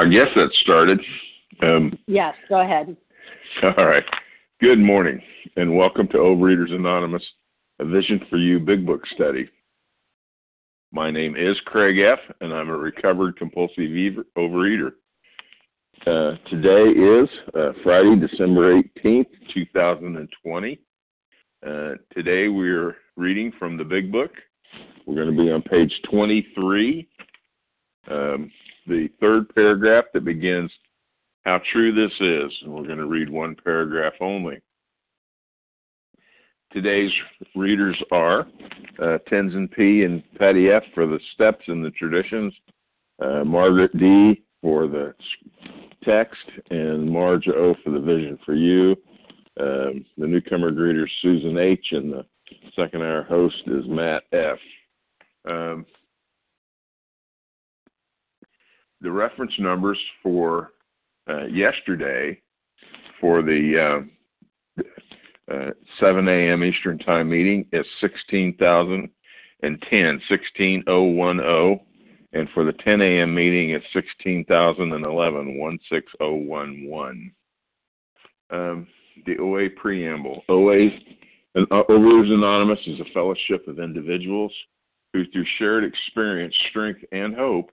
I guess that started. Um, yes, go ahead. All right. Good morning, and welcome to Overeaters Anonymous, a Vision for You Big Book study. My name is Craig F., and I'm a recovered compulsive overeater. Uh, today is uh, Friday, December 18th, 2020. Uh, today we're reading from the Big Book. We're going to be on page 23, um, the third paragraph that begins, How True This Is. And we're going to read one paragraph only. Today's readers are uh, Tenzin P. and Patty F. for the steps and the traditions, uh, Margaret D. for the text, and Marge O. for the vision for you. Um, the newcomer greeter Susan H., and the second hour host is Matt F. Um, the reference numbers for uh, yesterday for the uh, uh, 7 a.m. Eastern Time meeting is 16,010, 16010. And for the 10 a.m. meeting, it's 16,011, 16011. Um, the OA preamble. OA, uh, Overeaters Anonymous is a fellowship of individuals who, through shared experience, strength, and hope,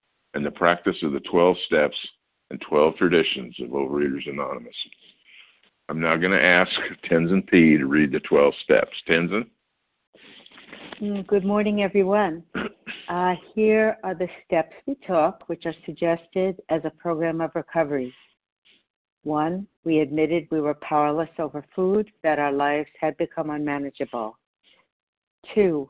and the practice of the 12 steps and 12 traditions of Overeaters Anonymous. I'm now going to ask Tenzin P. to read the 12 steps. Tenzin? Mm, good morning, everyone. Uh, here are the steps we took, which are suggested as a program of recovery. One, we admitted we were powerless over food, that our lives had become unmanageable. Two,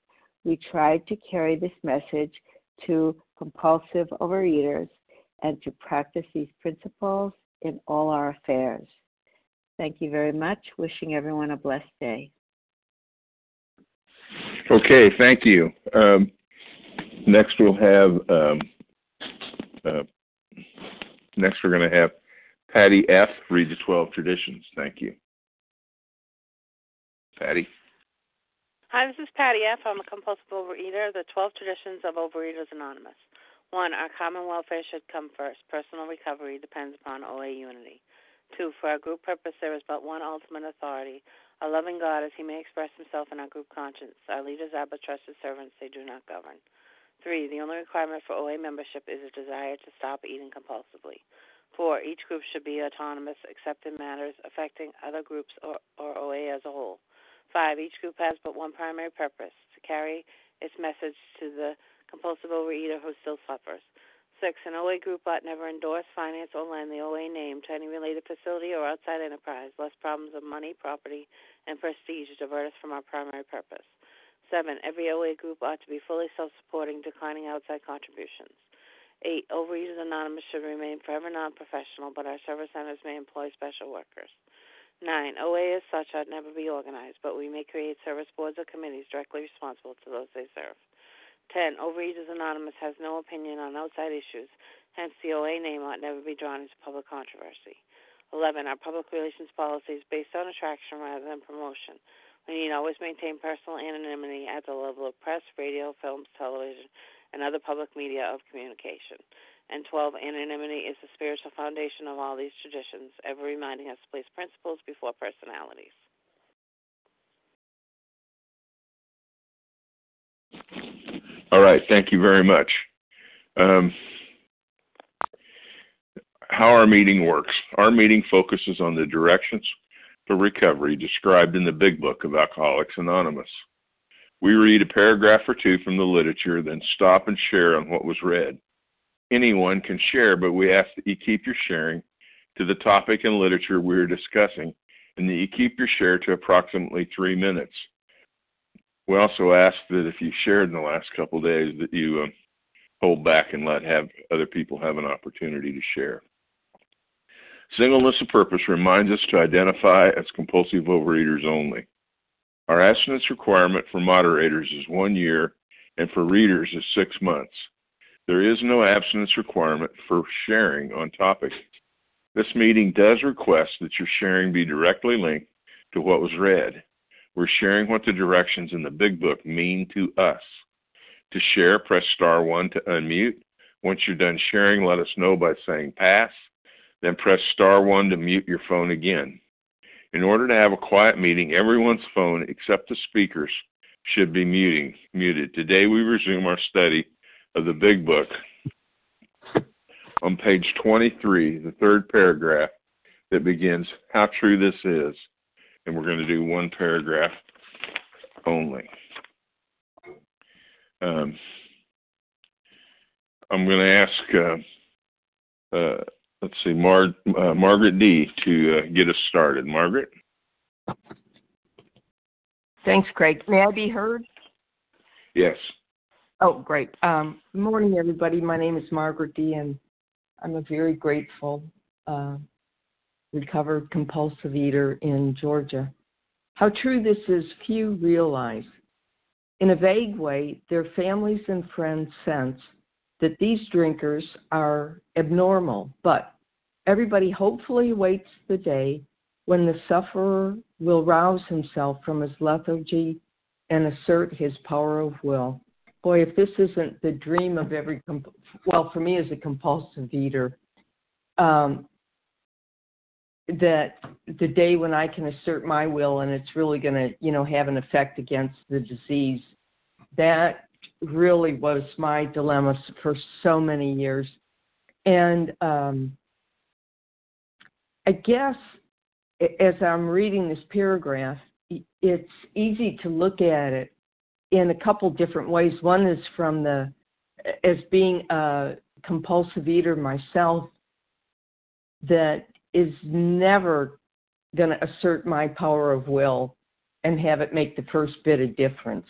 we tried to carry this message to compulsive overeaters and to practice these principles in all our affairs. Thank you very much. Wishing everyone a blessed day. Okay, thank you. Um, next, we'll have um, uh, next we're going to have Patty F. read the twelve traditions. Thank you, Patty. Hi, this is Patty F. I'm a compulsive overeater. The 12 traditions of Overeaters Anonymous. One, our common welfare should come first. Personal recovery depends upon OA unity. Two, for our group purpose, there is but one ultimate authority, a loving God as he may express himself in our group conscience. Our leaders are but trusted servants, they do not govern. Three, the only requirement for OA membership is a desire to stop eating compulsively. Four, each group should be autonomous except in matters affecting other groups or, or OA as a whole. Five, each group has but one primary purpose to carry its message to the compulsive overeater who still suffers. Six, an OA group ought never endorse, finance, or lend the OA name to any related facility or outside enterprise, lest problems of money, property, and prestige divert us from our primary purpose. Seven, every OA group ought to be fully self supporting, declining outside contributions. Eight, Overeaters Anonymous should remain forever non professional, but our service centers may employ special workers. Nine, OA as such ought never be organized, but we may create service boards or committees directly responsible to those they serve. Ten, Overeaters Anonymous has no opinion on outside issues, hence the OA name ought never be drawn into public controversy. 11. Our public relations policy is based on attraction rather than promotion. We need always maintain personal anonymity at the level of press, radio, films, television, and other public media of communication. And 12. Anonymity is the spiritual foundation of all these traditions, ever reminding us to place principles before personalities. All right, thank you very much. Um, how our meeting works. Our meeting focuses on the directions for recovery described in the Big Book of Alcoholics Anonymous. We read a paragraph or two from the literature, then stop and share on what was read. Anyone can share, but we ask that you keep your sharing to the topic and literature we're discussing, and that you keep your share to approximately three minutes. We also ask that if you shared in the last couple days, that you uh, hold back and let have other people have an opportunity to share. Singleness of purpose reminds us to identify as compulsive overeaters only. Our abstinence requirement for moderators is one year, and for readers is six months. There is no abstinence requirement for sharing on topics. This meeting does request that your sharing be directly linked to what was read. We're sharing what the directions in the Big Book mean to us. To share, press star 1 to unmute. Once you're done sharing, let us know by saying pass then press star 1 to mute your phone again. In order to have a quiet meeting, everyone's phone except the speakers should be muting, muted. Today we resume our study of the Big Book. On page 23, the third paragraph that begins, How True This Is. And we're going to do one paragraph only. Um, I'm going to ask uh, uh, let's see, Mar- uh, Margaret D. to uh, get us started. Margaret? Thanks, Craig. May I be heard? Yes. Oh, great. Um, good morning, everybody. My name is Margaret D., and I'm a very grateful uh, recovered compulsive eater in Georgia. How true this is, few realize. In a vague way, their families and friends sense that these drinkers are abnormal, but everybody hopefully waits the day when the sufferer will rouse himself from his lethargy and assert his power of will. Boy, if this isn't the dream of every, well, for me as a compulsive eater, um, that the day when I can assert my will and it's really going to, you know, have an effect against the disease, that really was my dilemma for so many years. And um, I guess as I'm reading this paragraph, it's easy to look at it in a couple different ways. One is from the, as being a compulsive eater myself, that is never going to assert my power of will and have it make the first bit of difference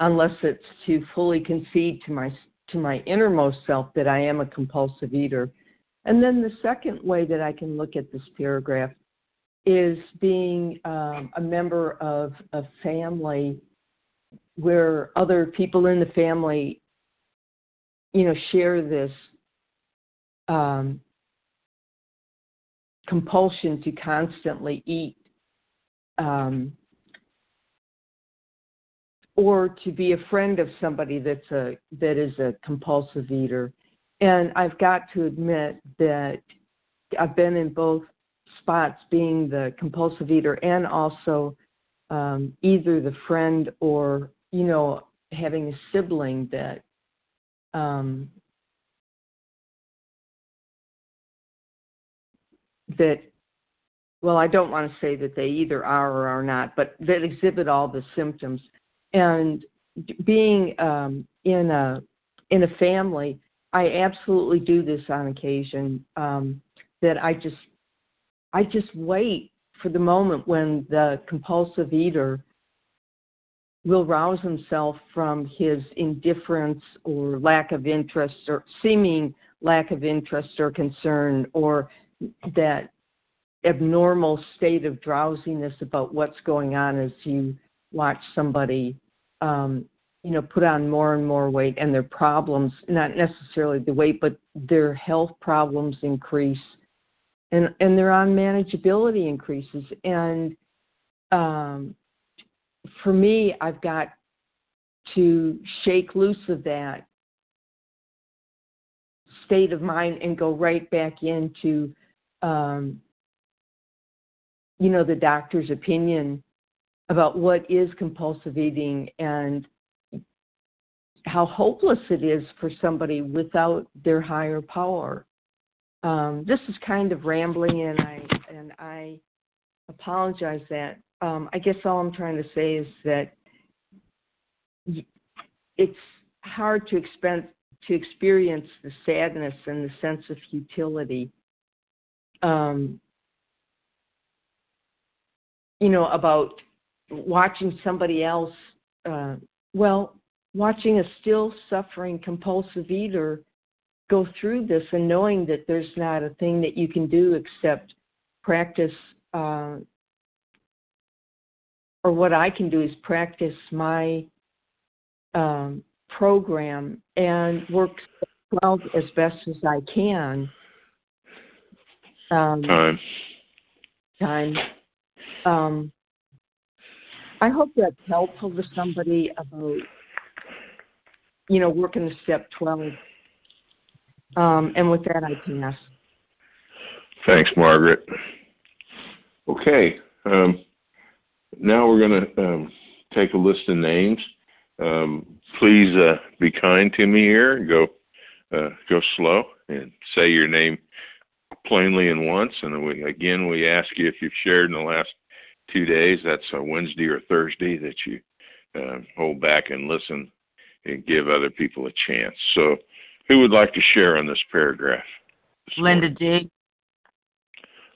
unless it's to fully concede to my to my innermost self that I am a compulsive eater. And then the second way that I can look at this paragraph is being um, a member of a family where other people in the family, you know, share this um, compulsion to constantly eat um, or to be a friend of somebody that's a that is a compulsive eater. And I've got to admit that I've been in both spots, being the compulsive eater and also um, either the friend or you know having a sibling that um, that well i don't want to say that they either are or are not but that exhibit all the symptoms. And being um, in a in a family i absolutely do this on occasion um, that i just i just wait for the moment when the compulsive eater will rouse himself from his indifference or lack of interest or seeming lack of interest or concern or that abnormal state of drowsiness about what's going on as you watch somebody um, you know put on more and more weight and their problems not necessarily the weight but their health problems increase and and their unmanageability increases. And um, for me i've got to shake loose of that state of mind and go right back into um, you know the doctor's opinion about what is compulsive eating and how hopeless it is for somebody without their higher power. Um, this is kind of rambling, and I and I apologize that. Um, I guess all I'm trying to say is that it's hard to expense, to experience the sadness and the sense of futility um, you know, about watching somebody else, uh, well, watching a still suffering compulsive eater go through this and knowing that there's not a thing that you can do except practice, uh, or what I can do is practice my um, program and work well as best as I can. Um, time. Time. Um, I hope that's helpful to somebody about, you know, working the step 12. Um, and with that, I pass. Thanks, Margaret. Okay. Um, now we're going to um, take a list of names. Um, please uh, be kind to me here. Go, uh, go slow and say your name plainly and once. And we, again, we ask you if you've shared in the last two days. That's a Wednesday or Thursday that you uh, hold back and listen and give other people a chance. So, who would like to share on this paragraph? This Linda D.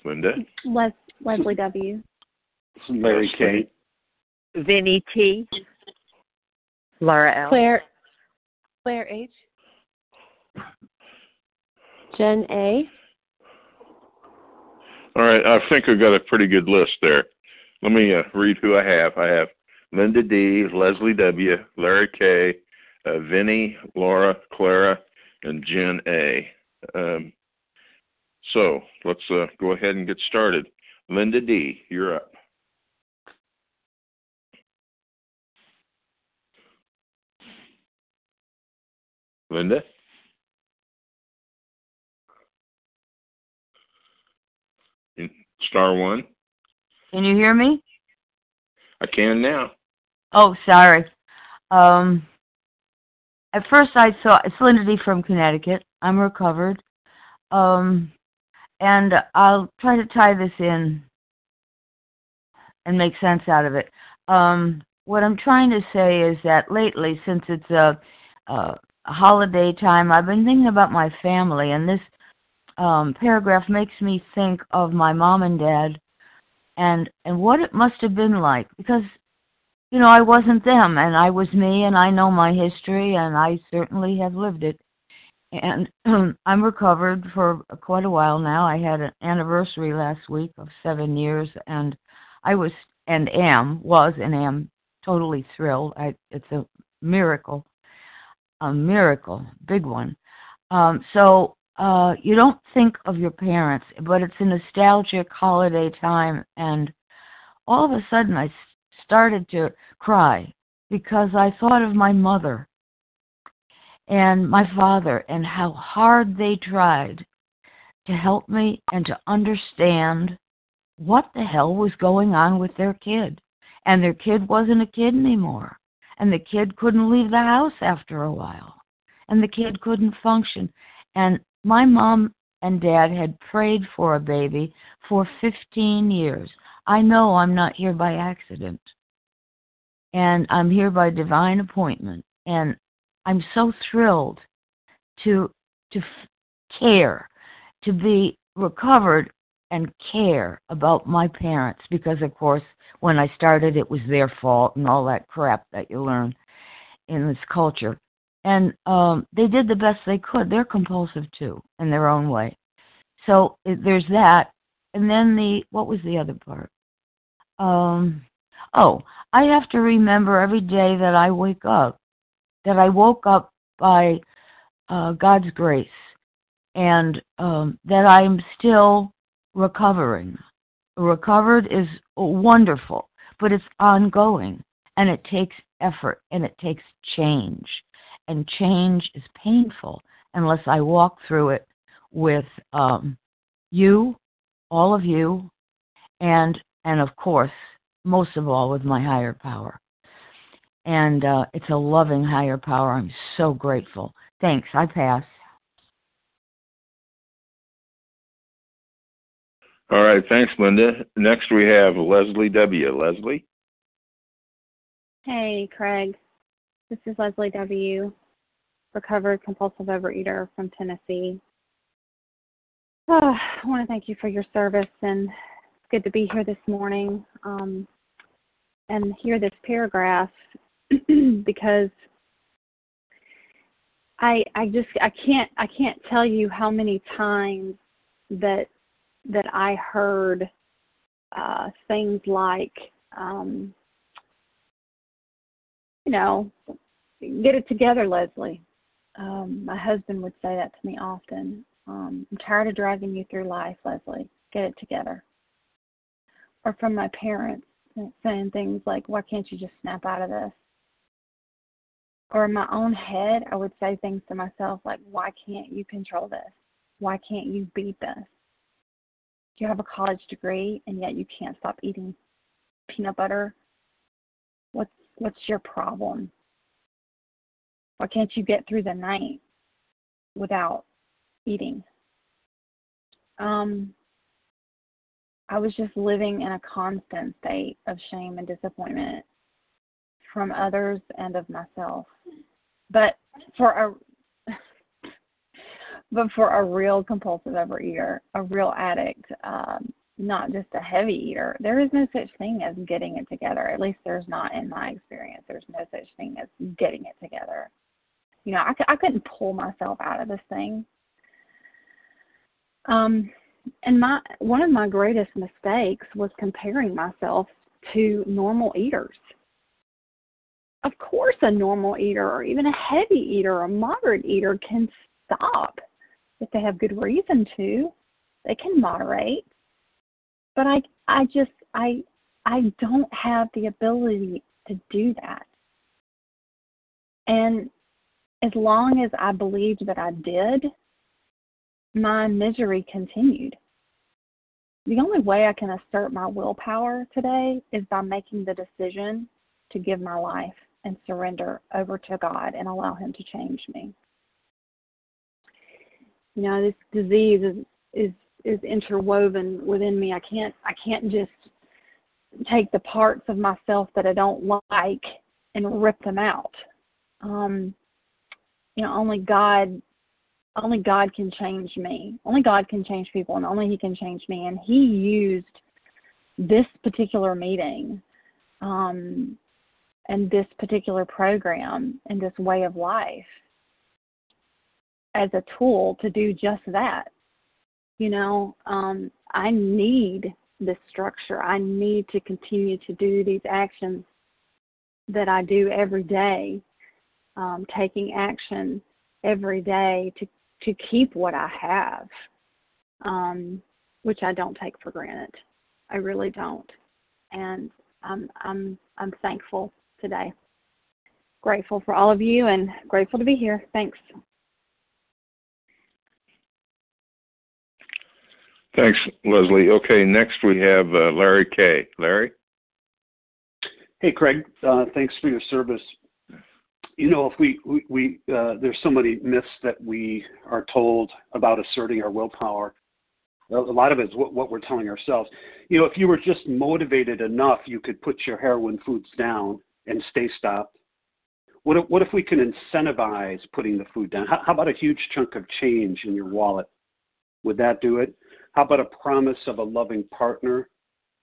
Linda. Les- Leslie W. Larry K. Vinny T. Laura L. Claire. Claire H. Jen A. All right, I think I've got a pretty good list there. Let me uh, read who I have. I have Linda D, Leslie W, Larry K, uh, Vinny, Laura, Clara, and Jen A. Um, so let's uh, go ahead and get started. Linda D, you're up. Linda? Star one. Can you hear me? I can now. Oh, sorry. Um, at first, I saw it's Linda D from Connecticut. I'm recovered, um, and I'll try to tie this in and make sense out of it. Um, what I'm trying to say is that lately, since it's a, a holiday time, I've been thinking about my family, and this um, paragraph makes me think of my mom and dad and and what it must have been like because you know I wasn't them and I was me and I know my history and I certainly have lived it and I'm recovered for quite a while now. I had an anniversary last week of 7 years and I was and am was and am totally thrilled. I it's a miracle. A miracle, big one. Um so uh, you don't think of your parents, but it's a nostalgic holiday time, and all of a sudden I started to cry, because I thought of my mother and my father and how hard they tried to help me and to understand what the hell was going on with their kid. And their kid wasn't a kid anymore. And the kid couldn't leave the house after a while. And the kid couldn't function. And my mom and dad had prayed for a baby for 15 years. I know I'm not here by accident. And I'm here by divine appointment. And I'm so thrilled to to care, to be recovered and care about my parents because of course when I started it was their fault and all that crap that you learn in this culture. And um they did the best they could. They're compulsive too in their own way. So there's that. And then the what was the other part? Um oh, I have to remember every day that I wake up that I woke up by uh, God's grace and um, that I'm still recovering. Recovered is wonderful, but it's ongoing and it takes effort and it takes change. And change is painful unless I walk through it with um, you, all of you, and and of course, most of all, with my higher power and uh, it's a loving higher power. I'm so grateful. Thanks. I pass. All right. Thanks, Linda. Next, we have Leslie W. Leslie. Hey, Craig. This is Leslie W., recovered compulsive overeater from Tennessee. Oh, I want to thank you for your service, and it's good to be here this morning um, and hear this paragraph because I I just I can't I can't tell you how many times that that I heard uh, things like um, you know get it together, Leslie. Um, my husband would say that to me often. Um, I'm tired of dragging you through life, Leslie. Get it together. Or from my parents saying things like, "Why can't you just snap out of this?" or in my own head, I would say things to myself like, why can't you control this? Why can't you beat this? You have a college degree and yet you can't stop eating peanut butter. What's what's your problem? Why can't you get through the night without eating? Um, I was just living in a constant state of shame and disappointment from others and of myself. But for a but for a real compulsive overeater, a real addict, um, not just a heavy eater, there is no such thing as getting it together. At least there's not in my experience. There's no such thing as getting it together. You know, I, I couldn't pull myself out of this thing. Um, and my one of my greatest mistakes was comparing myself to normal eaters of course a normal eater or even a heavy eater or a moderate eater can stop if they have good reason to they can moderate. But i i just i i don't have the ability to do that. And as long as i believed that i did my misery continued. The only way i can assert my willpower today is by making the decision to give my life and surrender over to God and allow Him to change me. You know, this disease is is is interwoven within me. I can't I can't just take the parts of myself that I don't like and rip them out. Um, you know, only God only God can change me. Only God can change people and only He can change me. And He used this particular meeting um, and this particular program and this way of life as a tool to do just that. You know, um, I need this structure. I need to continue to do these actions that I do every day, um, taking action every day to to keep what I have, um, which I don't take for granted. I really don't, and I'm I'm I'm thankful today. grateful for all of you and grateful to be here. Thanks. Thanks, Leslie. Okay, next we have uh, Larry K. Larry? Hey, Craig. Uh, thanks for your service. You know, if we, we, we uh, there's so many myths that we are told about asserting our willpower. A lot of it is what, what we're telling ourselves. You know, if you were just motivated enough, you could put your heroin foods down and stay stopped. What if, what if we can incentivize putting the food down? How, how about a huge chunk of change in your wallet? Would that do it? How about a promise of a loving partner?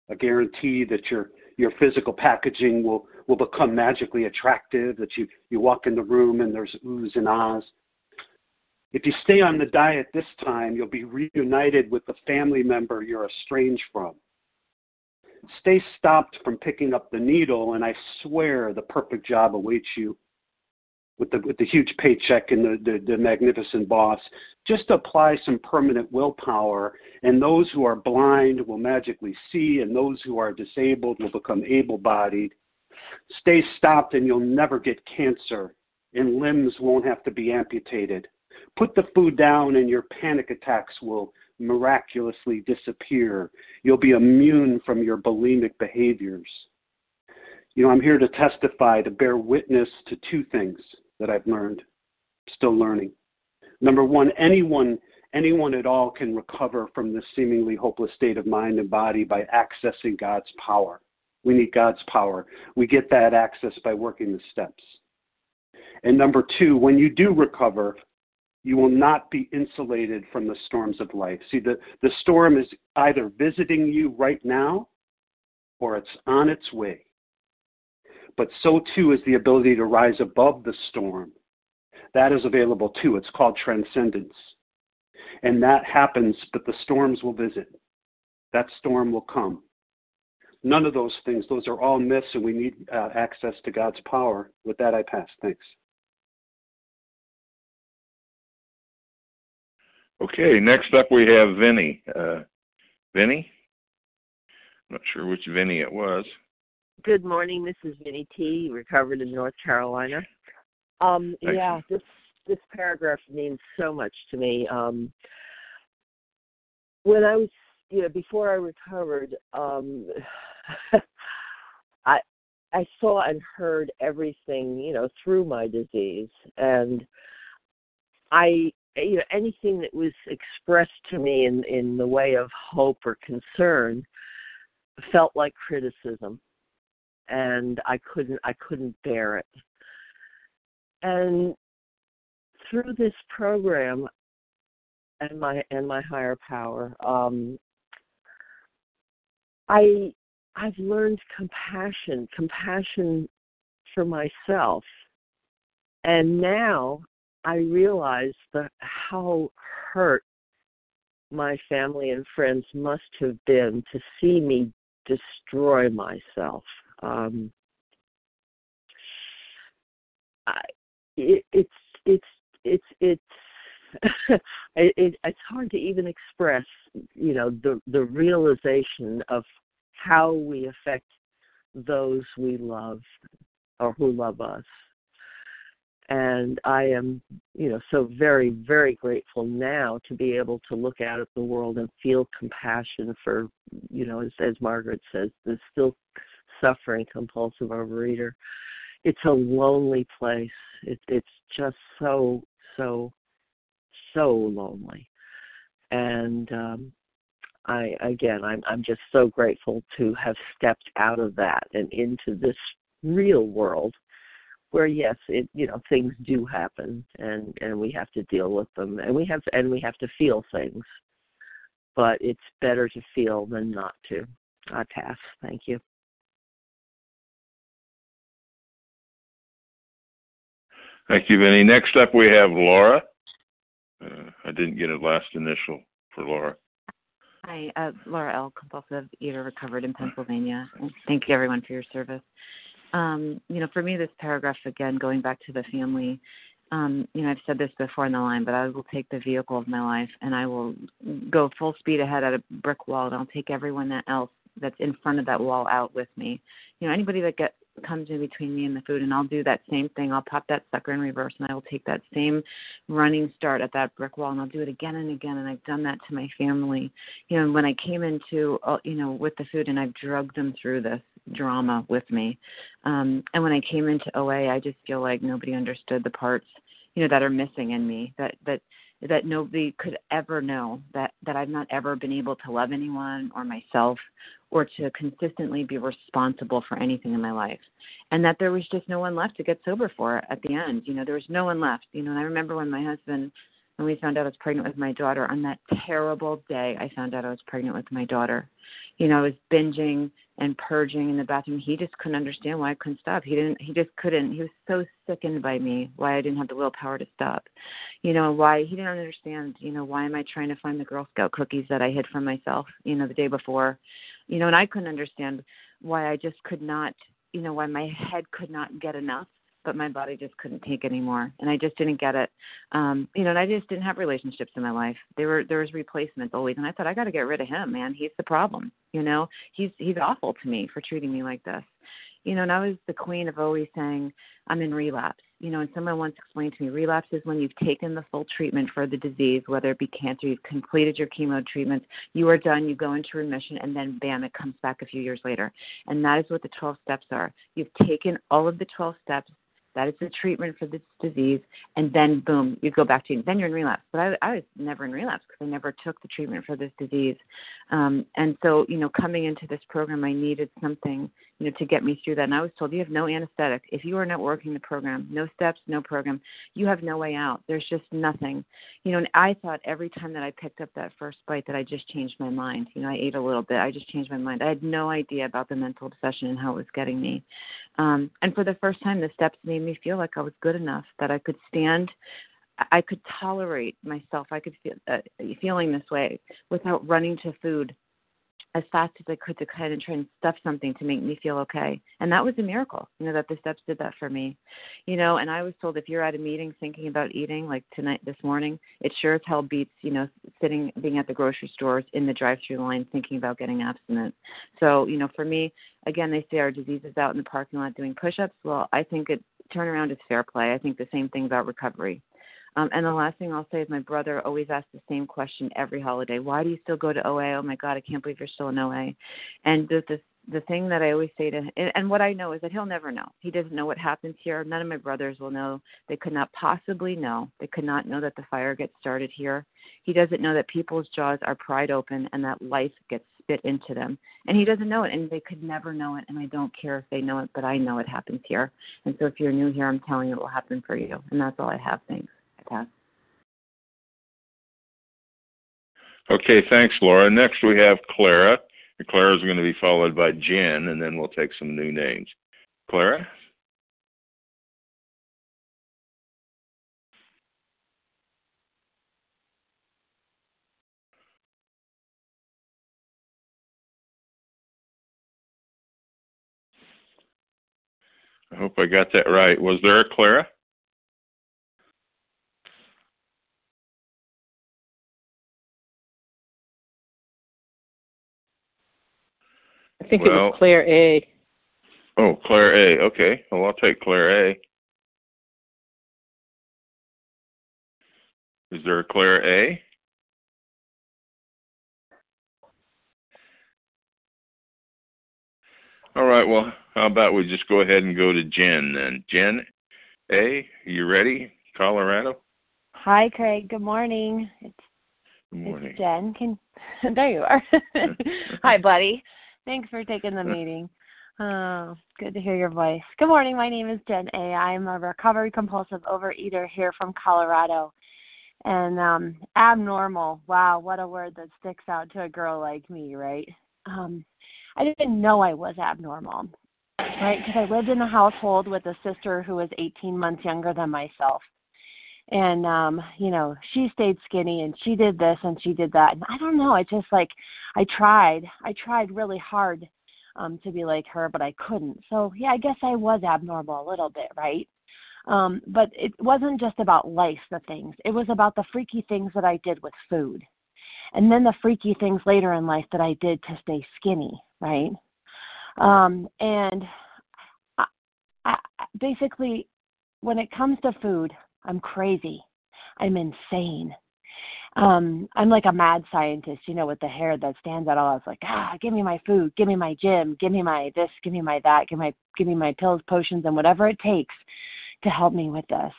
A guarantee that your your physical packaging will will become magically attractive, that you, you walk in the room and there's oohs and ahs. If you stay on the diet this time, you'll be reunited with the family member you're estranged from. Stay stopped from picking up the needle, and I swear the perfect job awaits you with the with the huge paycheck and the, the, the magnificent boss. Just apply some permanent willpower, and those who are blind will magically see, and those who are disabled will become able-bodied. Stay stopped, and you'll never get cancer, and limbs won't have to be amputated. Put the food down, and your panic attacks will miraculously disappear. You'll be immune from your bulimic behaviors. You know, I'm here to testify, to bear witness to two things that I've learned, still learning. Number one, anyone anyone at all can recover from this seemingly hopeless state of mind and body by accessing God's power. We need God's power. We get that access by working the steps. And number two, when you do recover, you will not be insulated from the storms of life. See, the, the storm is either visiting you right now or it's on its way but so too is the ability to rise above the storm. That is available too. It's called transcendence. And that happens, but the storms will visit. That storm will come. None of those things, those are all myths, and we need uh, access to God's power. With that, I pass. Thanks. Okay, next up we have Vinny. Uh, Vinny? Not sure which Vinny it was. Good morning. This is Vinny T. Recovered in North Carolina. Um, yeah, this this paragraph means so much to me. Um, when I was, you know, before I recovered, um, I I saw and heard everything, you know, through my disease, and I, you know, anything that was expressed to me in in the way of hope or concern felt like criticism and I couldn't I couldn't bear it. And through this program and my and my higher power, um, I I've learned compassion, compassion for myself. And now I realize the how hurt my family and friends must have been to see me destroy myself um, I, it, it's it's it's it's it, it's hard to even express you know the the realization of how we affect those we love or who love us. And i am you know so very very grateful now to be able to look out at the world and feel compassion for you know as as margaret says there's still suffering compulsive overeater. It's a lonely place. It, it's just so so so lonely, and um, I again I'm I'm just so grateful to have stepped out of that and into this real world where yes it you know things do happen and and we have to deal with them and we have and we have to feel things. But it's better to feel than not to. I pass. Thank you Thank you, Vinny. Next up, we have Laura. Uh, I didn't get a last initial for Laura. Hi, uh, Laura L., compulsive eater recovered in Pennsylvania. Thank you, everyone, for your service. Um, you know, for me, this paragraph, again, going back to the family, um, you know, I've said this before in the line, but I will take the vehicle of my life and I will go full speed ahead at a brick wall and I'll take everyone else that's in front of that wall out with me. You know, anybody that gets comes in between me and the food and I'll do that same thing. I'll pop that sucker in reverse and I will take that same running start at that brick wall and I'll do it again and again and I've done that to my family. You know, when I came into uh, you know with the food and I've drugged them through this drama with me. Um and when I came into OA, I just feel like nobody understood the parts you know that are missing in me that that that nobody could ever know that that I've not ever been able to love anyone or myself or to consistently be responsible for anything in my life. And that there was just no one left to get sober for at the end. You know there was no one left. You know and I remember when my husband when we found out I was pregnant with my daughter on that terrible day I found out I was pregnant with my daughter. You know I was binging and purging in the bathroom. He just couldn't understand why I couldn't stop. He didn't he just couldn't. He was so sickened by me why I didn't have the willpower to stop. You know why he didn't understand you know why am I trying to find the girl scout cookies that I hid from myself you know the day before? You know and I couldn't understand why I just could not you know why my head could not get enough but my body just couldn't take anymore and i just didn't get it. Um you know and i just didn't have relationships in my life. There were there was replacements always and i thought i got to get rid of him man. He's the problem you know? He's he's awful to me for treating me like this. You know and i was the queen of always saying i'm in relapse you know and someone once explained to me relapse is when you've taken the full treatment for the disease whether it be cancer you've completed your chemo treatments you are done you go into remission and then bam it comes back a few years later. And that is what the 12 steps are. You've taken all of the 12 steps that is the treatment for this disease, and then boom, you go back to then you're in relapse. But I, I was never in relapse because I never took the treatment for this disease. Um, and so, you know, coming into this program, I needed something, you know, to get me through that. And I was told you have no anesthetic. If you are not working the program, no steps, no program, you have no way out. There's just nothing, you know. And I thought every time that I picked up that first bite that I just changed my mind. You know, I ate a little bit, I just changed my mind. I had no idea about the mental obsession and how it was getting me. Um, and for the first time, the steps made me feel like I was good enough that I could stand. I could tolerate myself. I could feel uh, feeling this way without running to food as fast as I could to kind of try and stuff something to make me feel okay. And that was a miracle, you know, that the steps did that for me. You know, and I was told if you're at a meeting thinking about eating, like tonight, this morning, it sure as hell beats, you know, sitting, being at the grocery stores in the drive through line thinking about getting abstinent. So, you know, for me, again, they say our disease is out in the parking lot doing push ups. Well, I think it turnaround is fair play. I think the same thing about recovery. Um, and the last thing I'll say is my brother always asks the same question every holiday. Why do you still go to OA? Oh my God, I can't believe you're still in OA. And the the, the thing that I always say to him, and, and what I know is that he'll never know. He doesn't know what happens here. None of my brothers will know. They could not possibly know. They could not know that the fire gets started here. He doesn't know that people's jaws are pried open and that life gets spit into them. And he doesn't know it, and they could never know it. And I don't care if they know it, but I know it happens here. And so if you're new here, I'm telling you it will happen for you. And that's all I have. Thanks. Okay, thanks, Laura. Next we have Clara. Clara is going to be followed by Jen, and then we'll take some new names. Clara? I hope I got that right. Was there a Clara? I think well, it was Claire A. Oh, Claire A. Okay. Well, I'll take Claire A. Is there a Claire A? All right. Well, how about we just go ahead and go to Jen then? Jen A, you ready? Colorado? Hi, Craig. Good morning. It's, Good morning. it's Jen. Can there you are. Hi, buddy. Thanks for taking the meeting. Oh, good to hear your voice. Good morning. My name is Jen A. I'm a recovery compulsive overeater here from Colorado. And um abnormal. Wow, what a word that sticks out to a girl like me, right? Um I didn't know I was abnormal. Right? Because I lived in a household with a sister who was 18 months younger than myself. And um you know she stayed skinny and she did this and she did that. And i don't know i just like i tried i tried really hard um to be like her but i couldn't. So yeah i guess i was abnormal a little bit right? Um but it wasn't just about life the things. It was about the freaky things that i did with food and then the freaky things later in life that I did to stay skinny, right? Um, and I, I, basically, when it comes to food, I'm crazy. I'm insane. Um, I'm like a mad scientist, you know, with the hair that stands out all. It's like, ah, give me my food, give me my gym, give me my this, give me my that, give my give me my pills, potions, and whatever it takes to help me with this.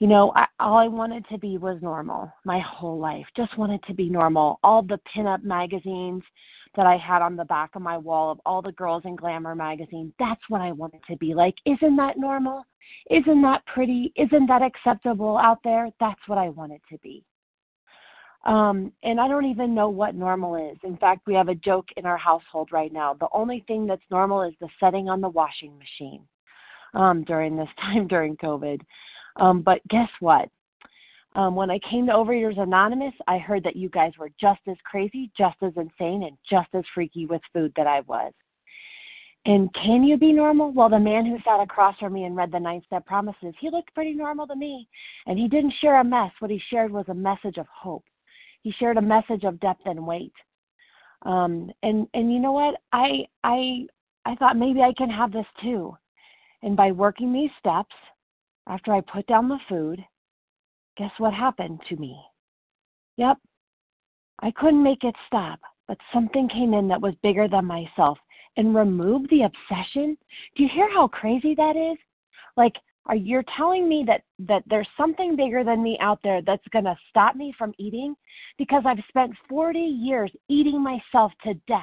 You know, I, all I wanted to be was normal my whole life. Just wanted to be normal. All the pinup magazines that I had on the back of my wall of all the girls in Glamour magazine, that's what I wanted to be like. Isn't that normal? Isn't that pretty? Isn't that acceptable out there? That's what I wanted to be. Um, and I don't even know what normal is. In fact, we have a joke in our household right now. The only thing that's normal is the setting on the washing machine um, during this time during COVID. Um, but guess what? Um, when I came to Overeaters Anonymous, I heard that you guys were just as crazy, just as insane, and just as freaky with food that I was. And can you be normal? Well, the man who sat across from me and read the nine step promises, he looked pretty normal to me. And he didn't share a mess. What he shared was a message of hope. He shared a message of depth and weight. Um, and and you know what? I I I thought maybe I can have this too. And by working these steps, after I put down the food, guess what happened to me? Yep, I couldn't make it stop, but something came in that was bigger than myself and removed the obsession. Do you hear how crazy that is? Like are you're telling me that that there's something bigger than me out there that's going to stop me from eating because I've spent 40 years eating myself to death.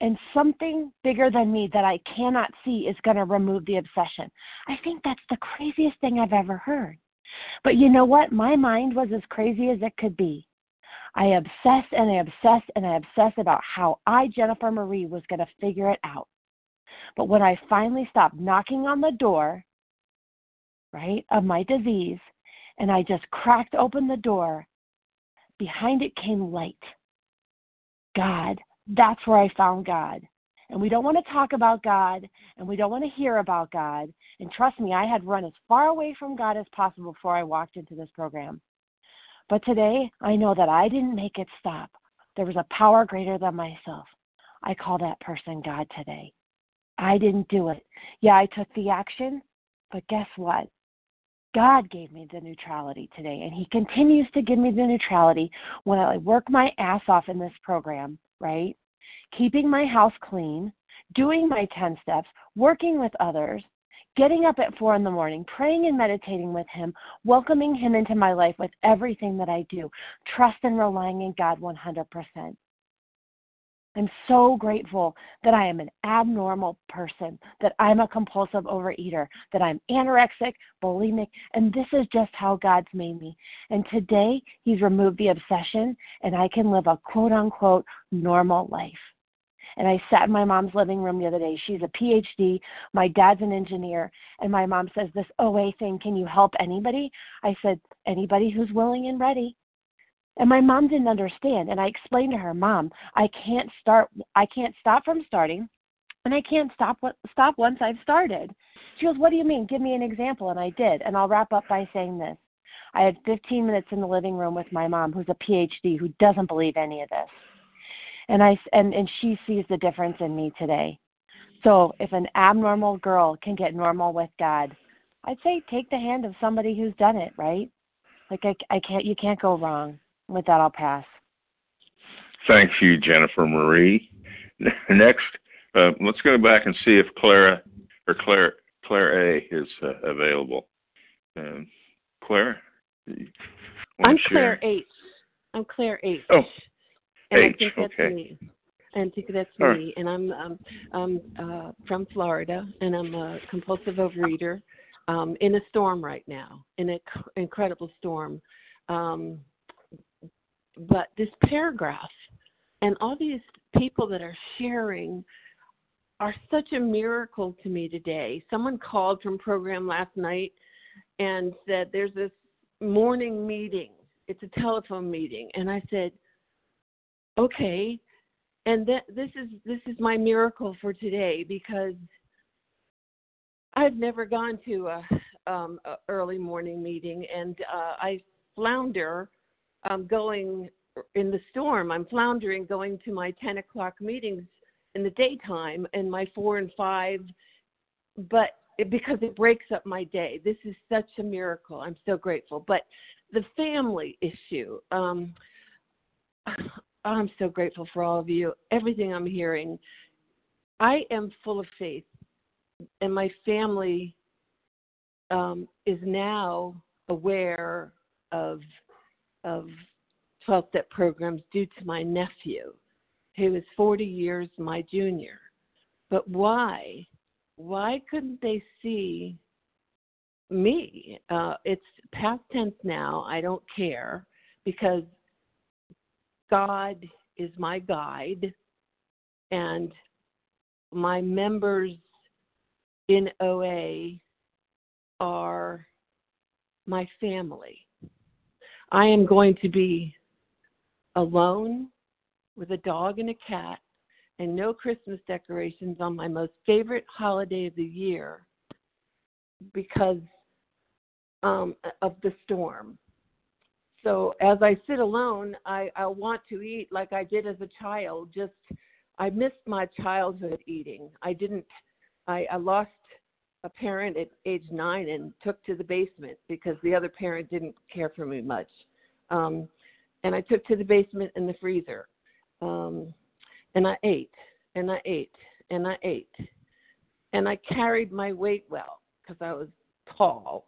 And something bigger than me that I cannot see is going to remove the obsession. I think that's the craziest thing I've ever heard. But you know what? My mind was as crazy as it could be. I obsessed and I obsessed and I obsessed about how I, Jennifer Marie, was going to figure it out. But when I finally stopped knocking on the door right, of my disease, and I just cracked open the door. Behind it came light. God. That's where I found God. And we don't want to talk about God and we don't want to hear about God. And trust me, I had run as far away from God as possible before I walked into this program. But today, I know that I didn't make it stop. There was a power greater than myself. I call that person God today. I didn't do it. Yeah, I took the action, but guess what? God gave me the neutrality today, and He continues to give me the neutrality when I work my ass off in this program, right? Keeping my house clean, doing my 10 steps, working with others, getting up at four in the morning, praying and meditating with Him, welcoming Him into my life with everything that I do, trust and relying in God 100%. I'm so grateful that I am an abnormal person, that I'm a compulsive overeater, that I'm anorexic, bulimic, and this is just how God's made me. And today, He's removed the obsession, and I can live a quote unquote normal life. And I sat in my mom's living room the other day. She's a PhD. My dad's an engineer. And my mom says, This OA thing, can you help anybody? I said, Anybody who's willing and ready. And my mom didn't understand. And I explained to her, Mom, I can't start, I can't stop from starting, and I can't stop stop once I've started. She goes, What do you mean? Give me an example. And I did. And I'll wrap up by saying this. I had 15 minutes in the living room with my mom, who's a PhD, who doesn't believe any of this. And I and and she sees the difference in me today. So if an abnormal girl can get normal with God, I'd say take the hand of somebody who's done it, right? Like I, I can't, you can't go wrong. With that, I'll pass. Thank you, Jennifer Marie. Next, uh, let's go back and see if Clara or Claire Claire A is uh, available. Um, Claire, I'm Claire H. I'm Claire H. Oh, and H. I think that's okay. me. I think that's me, right. and I'm um, um, uh, from Florida, and I'm a compulsive overeater um, in a storm right now, in an inc- incredible storm. Um, but this paragraph and all these people that are sharing are such a miracle to me today. Someone called from program last night and said there's this morning meeting. It's a telephone meeting, and I said, okay. And th- this is this is my miracle for today because I've never gone to a, um, a early morning meeting, and uh, I flounder um, going in the storm. I'm floundering going to my 10 o'clock meetings in the daytime and my four and five, but it, because it breaks up my day. This is such a miracle. I'm so grateful. But the family issue, um, I'm so grateful for all of you. Everything I'm hearing, I am full of faith, and my family um, is now aware of of 12 step programs due to my nephew, who is 40 years my junior. But why? Why couldn't they see me? Uh, it's past tense now. I don't care because God is my guide, and my members in OA are my family. I am going to be alone with a dog and a cat and no Christmas decorations on my most favorite holiday of the year because um, of the storm. So as I sit alone, I, I want to eat like I did as a child. Just I missed my childhood eating. I didn't. I, I lost a parent at age nine and took to the basement because the other parent didn't care for me much. Um, and I took to the basement and the freezer. Um, and I ate and I ate and I ate. And I carried my weight well because I was tall.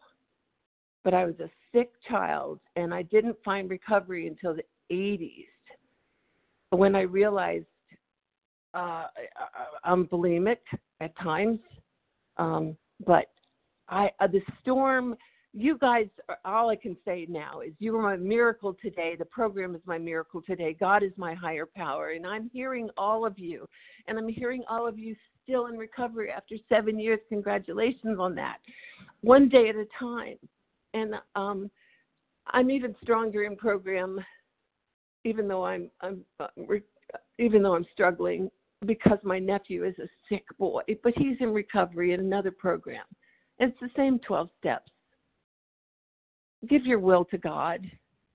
But I was a sick child and I didn't find recovery until the 80s when I realized uh, I'm bulimic at times. Um, but I uh, the storm. You guys, all I can say now is you are my miracle today. The program is my miracle today. God is my higher power, and I'm hearing all of you, and I'm hearing all of you still in recovery after seven years. Congratulations on that. One day at a time, and um, I'm even stronger in program, even though I'm I'm uh, even though I'm struggling because my nephew is a sick boy, but he's in recovery in another program. It's the same 12 steps. Give your will to God.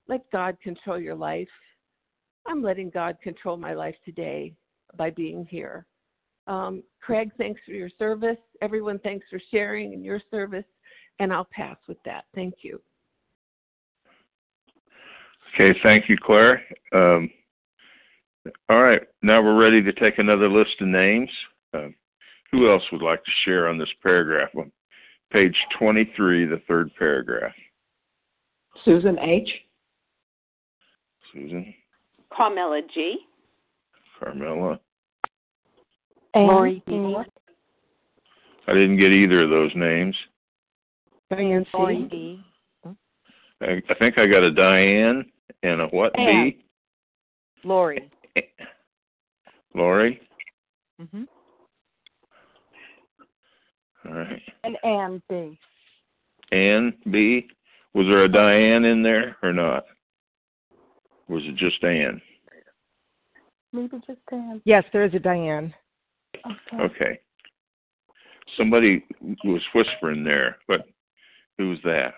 Let God control your life. I'm letting God control my life today by being here. Um, Craig, thanks for your service. Everyone, thanks for sharing in your service. And I'll pass with that. Thank you. Okay, thank you, Claire. Um, all right, now we're ready to take another list of names. Uh, who else would like to share on this paragraph? On page 23, the third paragraph. Susan H. Susan. Carmela G. Carmela. Lori B. I didn't get either of those names. Diane C. Lori B. I, I think I got a Diane and a what Ann. B? Lori. Lori. Mm-hmm. All right. And Ann B. Ann B. Was there a Diane in there or not? Was it just Ann? Maybe just Ann. Yes, there is a Diane. Okay. Okay. Somebody was whispering there, but who's that?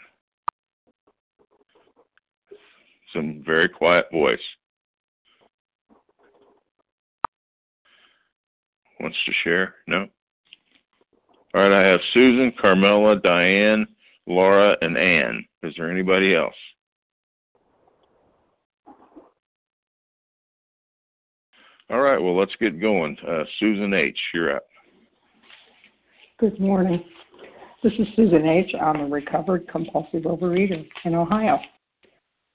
Some very quiet voice. Wants to share? No? All right, I have Susan, Carmela, Diane, Laura, and Ann. Is there anybody else? All right, well, let's get going. Uh, Susan H., you're up. Good morning. This is Susan H. I'm a recovered compulsive overeater in Ohio.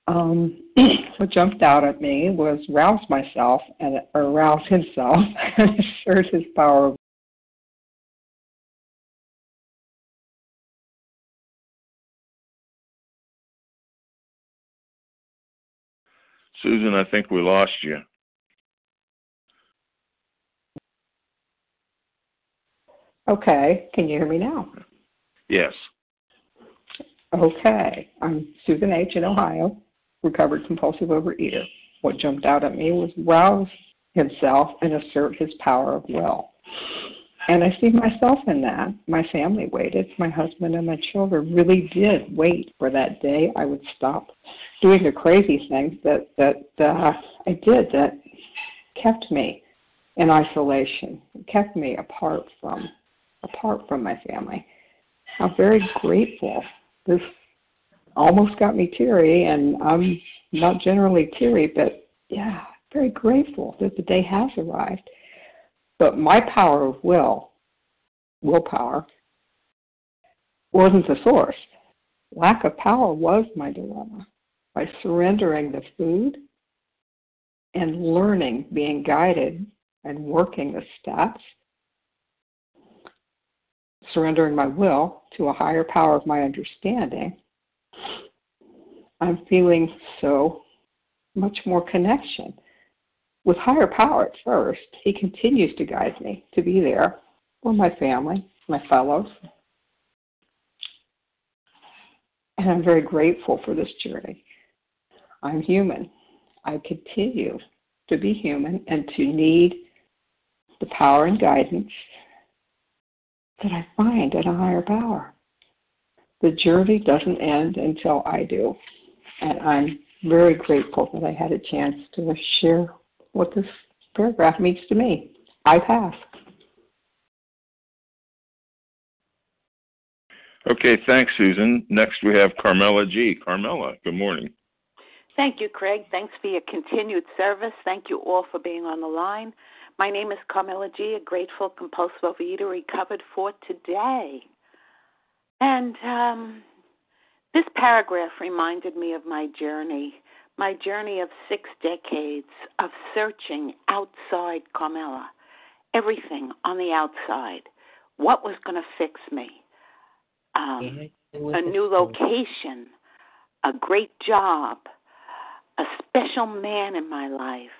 Um, what jumped out at me was rouse myself and or rouse himself and assert his power. Susan, I think we lost you. Okay, can you hear me now? Yes. Okay, I'm Susan H. in Ohio, recovered compulsive overeater. What jumped out at me was rouse himself and assert his power of will. And I see myself in that. My family waited. My husband and my children really did wait for that day I would stop doing the crazy things that that uh, I did that kept me in isolation, kept me apart from apart from my family. I'm very grateful. This almost got me teary, and I'm not generally teary, but yeah, very grateful that the day has arrived. But my power of will, willpower, wasn't the source. Lack of power was my dilemma. By surrendering the food and learning, being guided and working the steps, surrendering my will to a higher power of my understanding, I'm feeling so much more connection with higher power at first. He continues to guide me to be there for my family, my fellows. And I'm very grateful for this journey. I'm human. I continue to be human and to need the power and guidance that I find in a higher power. The journey doesn't end until I do. And I'm very grateful that I had a chance to share what this paragraph means to me. I pass. Okay, thanks, Susan. Next we have Carmela G. Carmela, good morning. Thank you, Craig. Thanks for your continued service. Thank you all for being on the line. My name is Carmela G., a grateful compulsive overeater recovered for today. And um, this paragraph reminded me of my journey, my journey of six decades of searching outside Carmela, everything on the outside. What was going to fix me? Um, a new location, a great job, a special man in my life.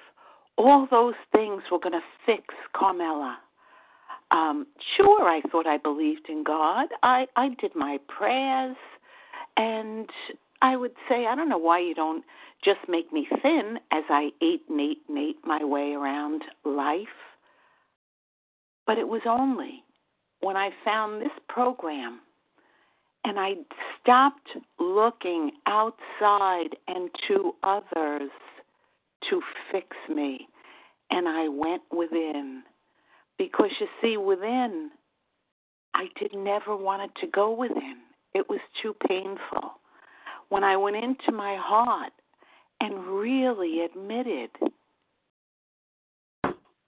All those things were going to fix Carmela. Um, sure, I thought I believed in God. I, I did my prayers, and I would say, I don't know why you don't just make me thin as I ate and ate and ate my way around life. But it was only when I found this program and I stopped looking outside and to others to fix me, and I went within. Because you see, within, I did never wanted to go within. It was too painful. When I went into my heart and really admitted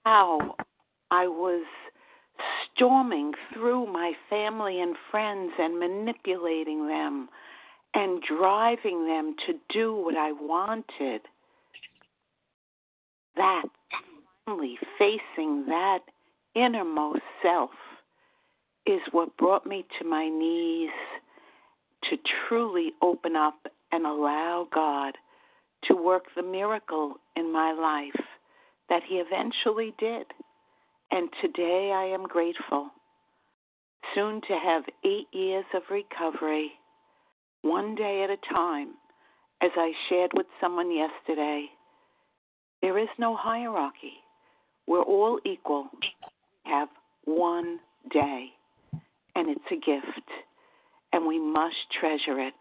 how I was storming through my family and friends and manipulating them and driving them to do what I wanted. That, finally facing that innermost self, is what brought me to my knees to truly open up and allow God to work the miracle in my life that He eventually did. And today I am grateful. Soon to have eight years of recovery, one day at a time. As I shared with someone yesterday, there is no hierarchy. We're all equal. We have one day, and it's a gift, and we must treasure it.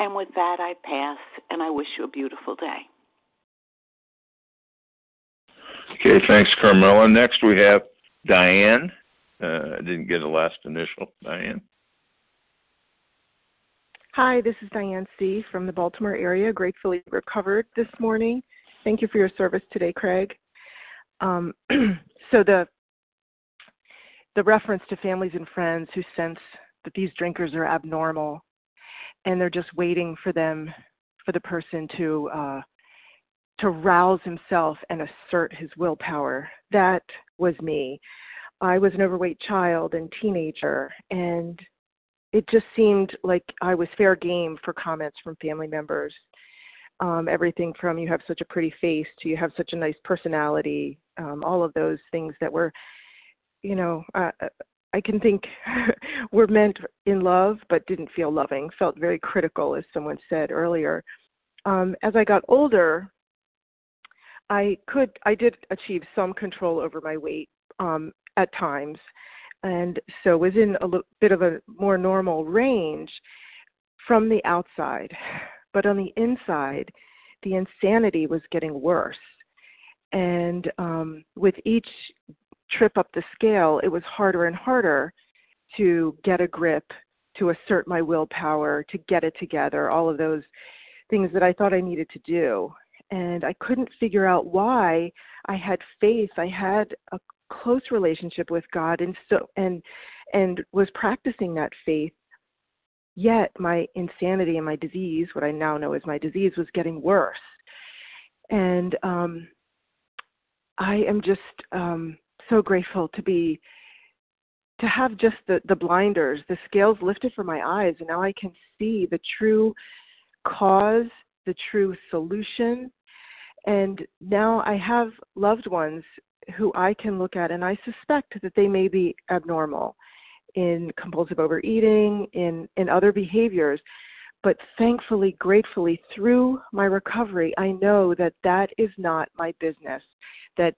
And with that, I pass, and I wish you a beautiful day. Okay, thanks, Carmela. Next we have Diane. Uh, I didn't get a last initial. Diane. Hi, this is Diane C. from the Baltimore area, gratefully recovered this morning. Thank you for your service today, Craig. Um, so the the reference to families and friends who sense that these drinkers are abnormal, and they're just waiting for them, for the person to uh, to rouse himself and assert his willpower. That was me. I was an overweight child and teenager, and it just seemed like I was fair game for comments from family members. Um, everything from you have such a pretty face to you have such a nice personality, um, all of those things that were, you know, uh, I can think were meant in love but didn't feel loving, felt very critical, as someone said earlier. Um, as I got older, I could I did achieve some control over my weight um, at times, and so was in a l- bit of a more normal range from the outside. But on the inside, the insanity was getting worse. And um, with each trip up the scale, it was harder and harder to get a grip, to assert my willpower, to get it together, all of those things that I thought I needed to do. And I couldn't figure out why I had faith. I had a close relationship with God and so and and was practicing that faith. Yet my insanity and my disease, what I now know as my disease, was getting worse. And um I am just um so grateful to be to have just the the blinders the scales lifted from my eyes and now i can see the true cause the true solution. And now i have loved ones who i can look at and i suspect that they may be abnormal in compulsive overeating in in other behaviors. But thankfully gratefully through my recovery i know that that is not my business that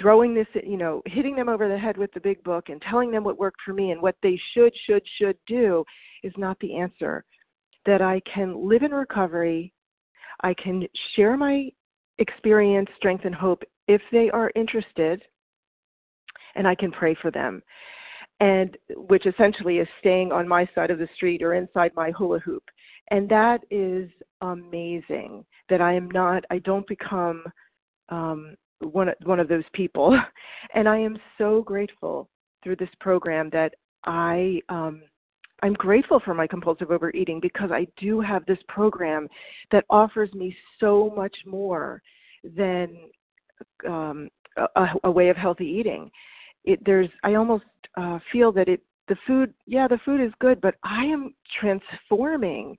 throwing this, you know, hitting them over the head with the big book and telling them what worked for me and what they should, should, should do is not the answer. That I can live in recovery, I can share my experience, strength, and hope if they are interested, and I can pray for them. And which essentially is staying on my side of the street or inside my hula hoop. And that is amazing that I am not, I don't become um, one one of those people, and I am so grateful through this program that I um, I'm grateful for my compulsive overeating because I do have this program that offers me so much more than um, a, a way of healthy eating. It, there's I almost uh, feel that it the food yeah the food is good, but I am transforming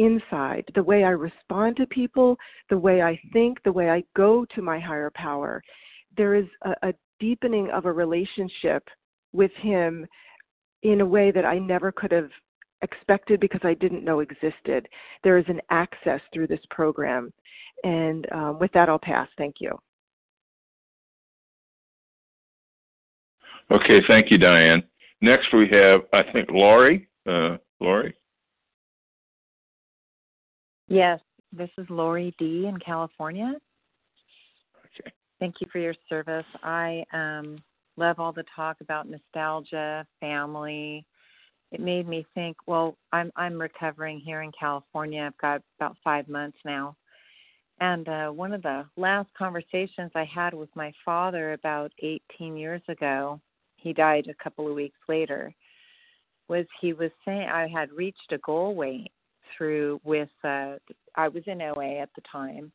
inside, the way I respond to people, the way I think, the way I go to my higher power. There is a, a deepening of a relationship with Him in a way that I never could have expected because I didn't know existed. There is an access through this program. And um, with that, I'll pass. Thank you. Okay, thank you, Diane. Next, we have, I think, Laurie. Uh, Laurie? Yes, this is Lori D in California. Okay. Thank you for your service. I um, love all the talk about nostalgia, family. It made me think. Well, I'm I'm recovering here in California. I've got about five months now, and uh, one of the last conversations I had with my father about 18 years ago, he died a couple of weeks later, was he was saying I had reached a goal weight through with uh, I was in OA at the time,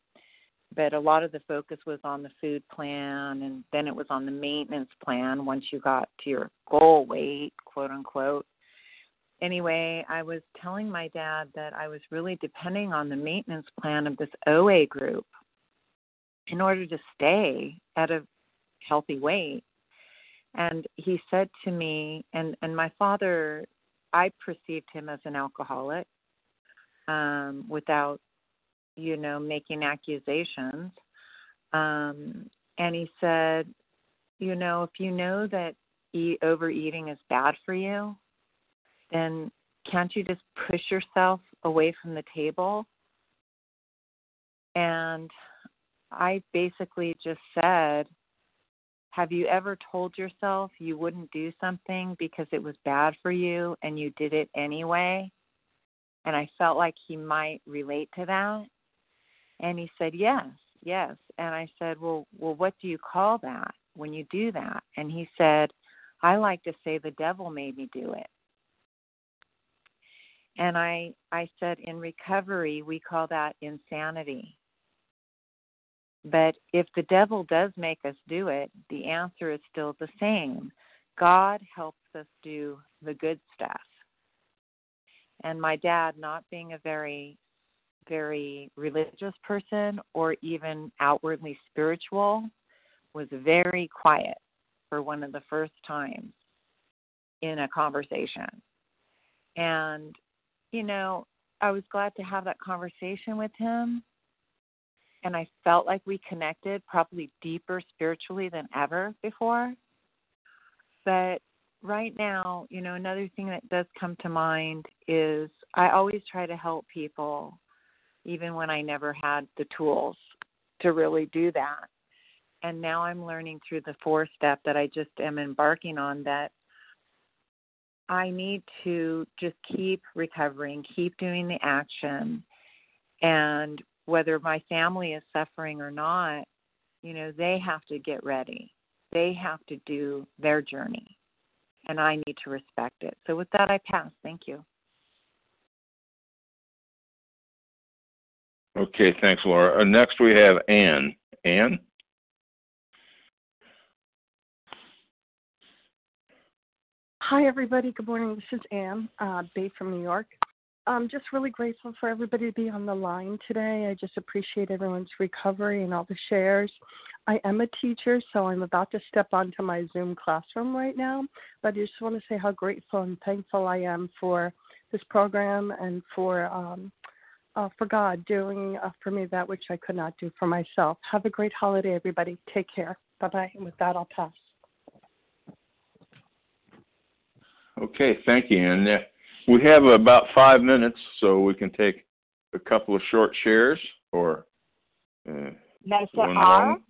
but a lot of the focus was on the food plan, and then it was on the maintenance plan once you got to your goal weight, quote unquote. Anyway, I was telling my dad that I was really depending on the maintenance plan of this OA group in order to stay at a healthy weight. And he said to me, and and my father, I perceived him as an alcoholic um, without, you know, making accusations. Um, and he said, you know, if you know that eat, overeating is bad for you, then can't you just push yourself away from the table? And I basically just said, have you ever told yourself you wouldn't do something because it was bad for you and you did it anyway? And I felt like he might relate to that. And he said, "Yes, yes." And I said, "Well, well, what do you call that when you do that?" And he said, "I like to say the devil made me do it." And I I said, "In recovery, we call that insanity." But if the devil does make us do it, the answer is still the same. God helps us do the good stuff and my dad not being a very very religious person or even outwardly spiritual was very quiet for one of the first times in a conversation. And you know i was glad to have that conversation with him. And i felt like we connected probably deeper spiritually than ever before. But right now, you know, another thing that does come to mind is I always try to help people, even when I never had the tools to really do that. And now I'm learning through the fourth step that I just am embarking on that I need to just keep recovering, keep doing the action. And whether my family is suffering or not, you know, they have to get ready. They have to do their journey. And I need to respect it. So with that, I pass. Thank you. Okay, thanks, Laura. Uh, next, we have Anne. Anne? Hi, everybody. Good morning. This is Anne, uh, Bay from New York. I'm just really grateful for everybody to be on the line today. I just appreciate everyone's recovery and all the shares. I am a teacher, so I'm about to step onto my Zoom classroom right now. But I just want to say how grateful and thankful I am for this program and for um, uh, for God doing uh, for me that which I could not do for myself. Have a great holiday, everybody. Take care. Bye bye. And with that, I'll pass. Okay, thank you. And uh, we have about five minutes, so we can take a couple of short shares or. Uh, Nessa R. Long.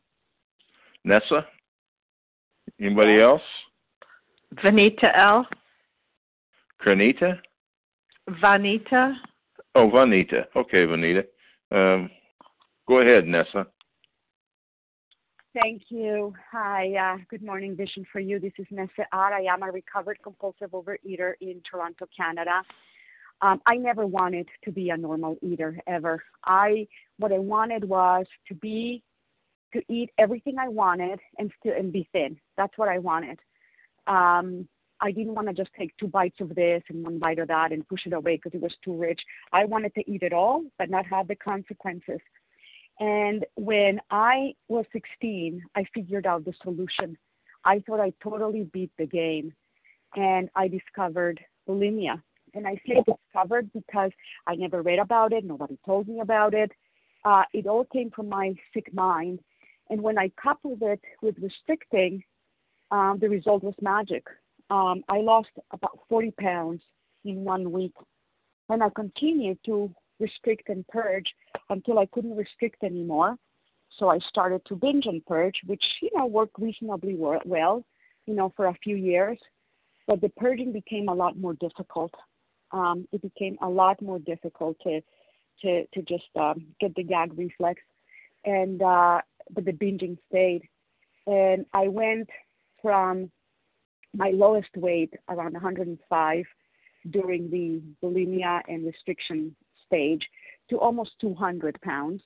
Nessa. Anybody else? Vanita L. Granita. Vanita. Oh, Vanita. Okay, Vanita. Um, go ahead, Nessa. Thank you. Hi, uh, good morning, Vision for You. This is Nessa i am a recovered compulsive overeater in Toronto, Canada. Um, I never wanted to be a normal eater ever. I what I wanted was to be to eat everything I wanted and still and be thin. That's what I wanted. Um, I didn't want to just take two bites of this and one bite of that and push it away because it was too rich. I wanted to eat it all, but not have the consequences. And when I was 16, I figured out the solution. I thought I totally beat the game. And I discovered bulimia. And I say discovered because I never read about it, nobody told me about it. Uh, it all came from my sick mind. And when I coupled it with restricting, um, the result was magic. Um, I lost about 40 pounds in one week. And I continued to restrict and purge until I couldn't restrict anymore. So I started to binge and purge, which you know worked reasonably well, you know, for a few years. But the purging became a lot more difficult. Um, it became a lot more difficult to to to just um, get the gag reflex, and uh, but the binging stayed. And I went from my lowest weight around 105 during the bulimia and restriction stage to almost 200 pounds.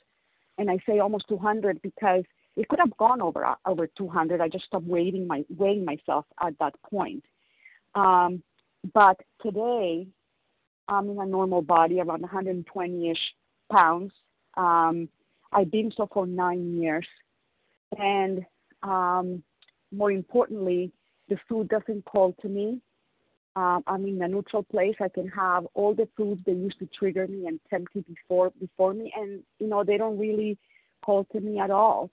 And I say almost 200 because it could have gone over over 200. I just stopped weighing my weighing myself at that point. Um, but today, I'm in a normal body, around 120ish pounds. Um, I've been so for nine years, and um, more importantly, the food doesn't call to me. Um, I'm in a neutral place. I can have all the foods that used to trigger me and tempt me before before me, and you know they don't really call to me at all.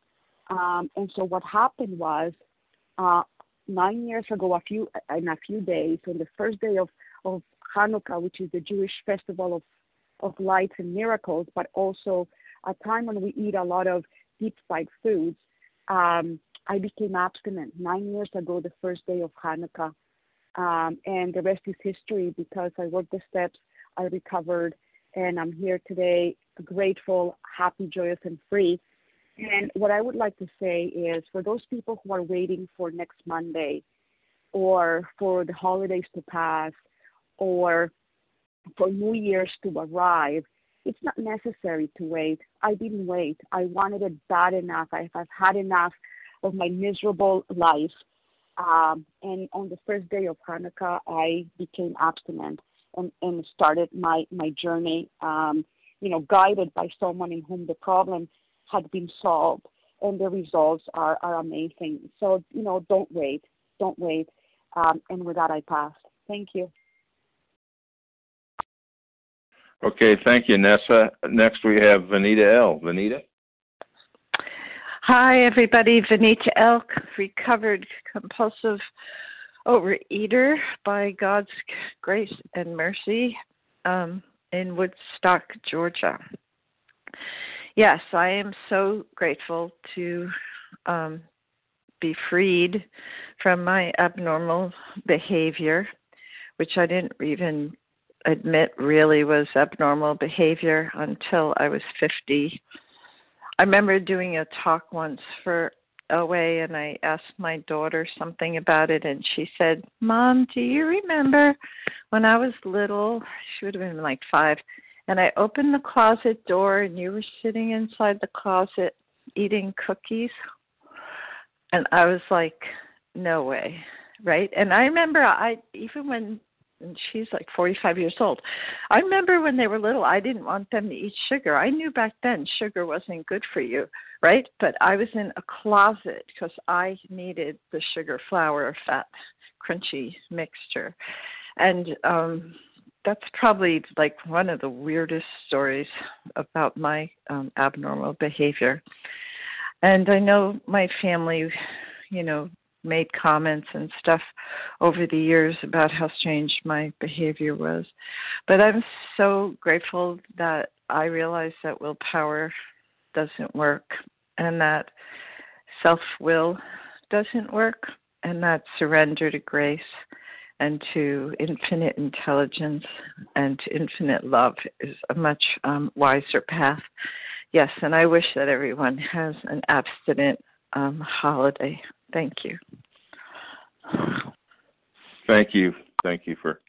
Um, and so what happened was, uh, nine years ago, a few in a few days, on the first day of of Hanukkah, which is the Jewish festival of of lights and miracles, but also a time when we eat a lot of deep fried foods. Um, I became abstinent nine years ago, the first day of Hanukkah. Um, and the rest is history because I worked the steps, I recovered, and I'm here today, grateful, happy, joyous, and free. And what I would like to say is for those people who are waiting for next Monday or for the holidays to pass or for New Year's to arrive, it's not necessary to wait. I didn't wait. I wanted it bad enough. I've, I've had enough of my miserable life um, and on the first day of Hanukkah, I became abstinent and, and started my, my journey, um, you know, guided by someone in whom the problem had been solved. And the results are, are amazing. So, you know, don't wait. Don't wait. Um, and with that, I pass. Thank you. Okay, thank you, Nessa. Next, we have Vanita L. Vanita? Hi, everybody. Vanita Elk, recovered compulsive overeater by God's grace and mercy um, in Woodstock, Georgia. Yes, I am so grateful to um, be freed from my abnormal behavior, which I didn't even admit really was abnormal behavior until I was 50. I remember doing a talk once for OA and I asked my daughter something about it and she said, "Mom, do you remember when I was little? She would have been like 5 and I opened the closet door and you were sitting inside the closet eating cookies." And I was like, "No way." Right? And I remember I even when and she's like 45 years old. I remember when they were little, I didn't want them to eat sugar. I knew back then sugar wasn't good for you, right? But I was in a closet because I needed the sugar, flour, fat, crunchy mixture. And um that's probably like one of the weirdest stories about my um abnormal behavior. And I know my family, you know, made comments and stuff over the years about how strange my behavior was. But I'm so grateful that I realized that willpower doesn't work and that self will doesn't work and that surrender to grace and to infinite intelligence and to infinite love is a much um, wiser path. Yes, and I wish that everyone has an abstinent um, holiday. Thank you. Thank you. Thank you for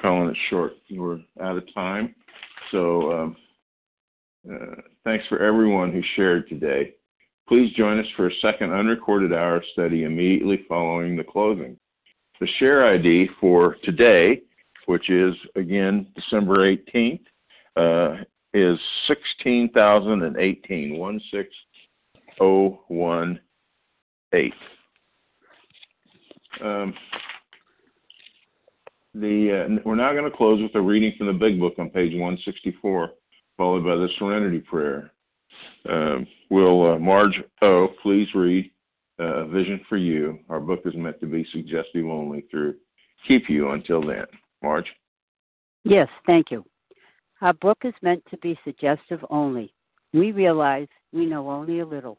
calling it short. We're out of time. So um, uh, thanks for everyone who shared today. Please join us for a second unrecorded hour of study immediately following the closing. The share ID for today, which is again December 18th, uh, is 16,018, 16018. Um, the uh, we're now going to close with a reading from the Big Book on page 164, followed by the Serenity Prayer. Um, will uh, Marge O please read uh, Vision for You? Our book is meant to be suggestive only through keep you until then. Marge. Yes, thank you. Our book is meant to be suggestive only. We realize we know only a little.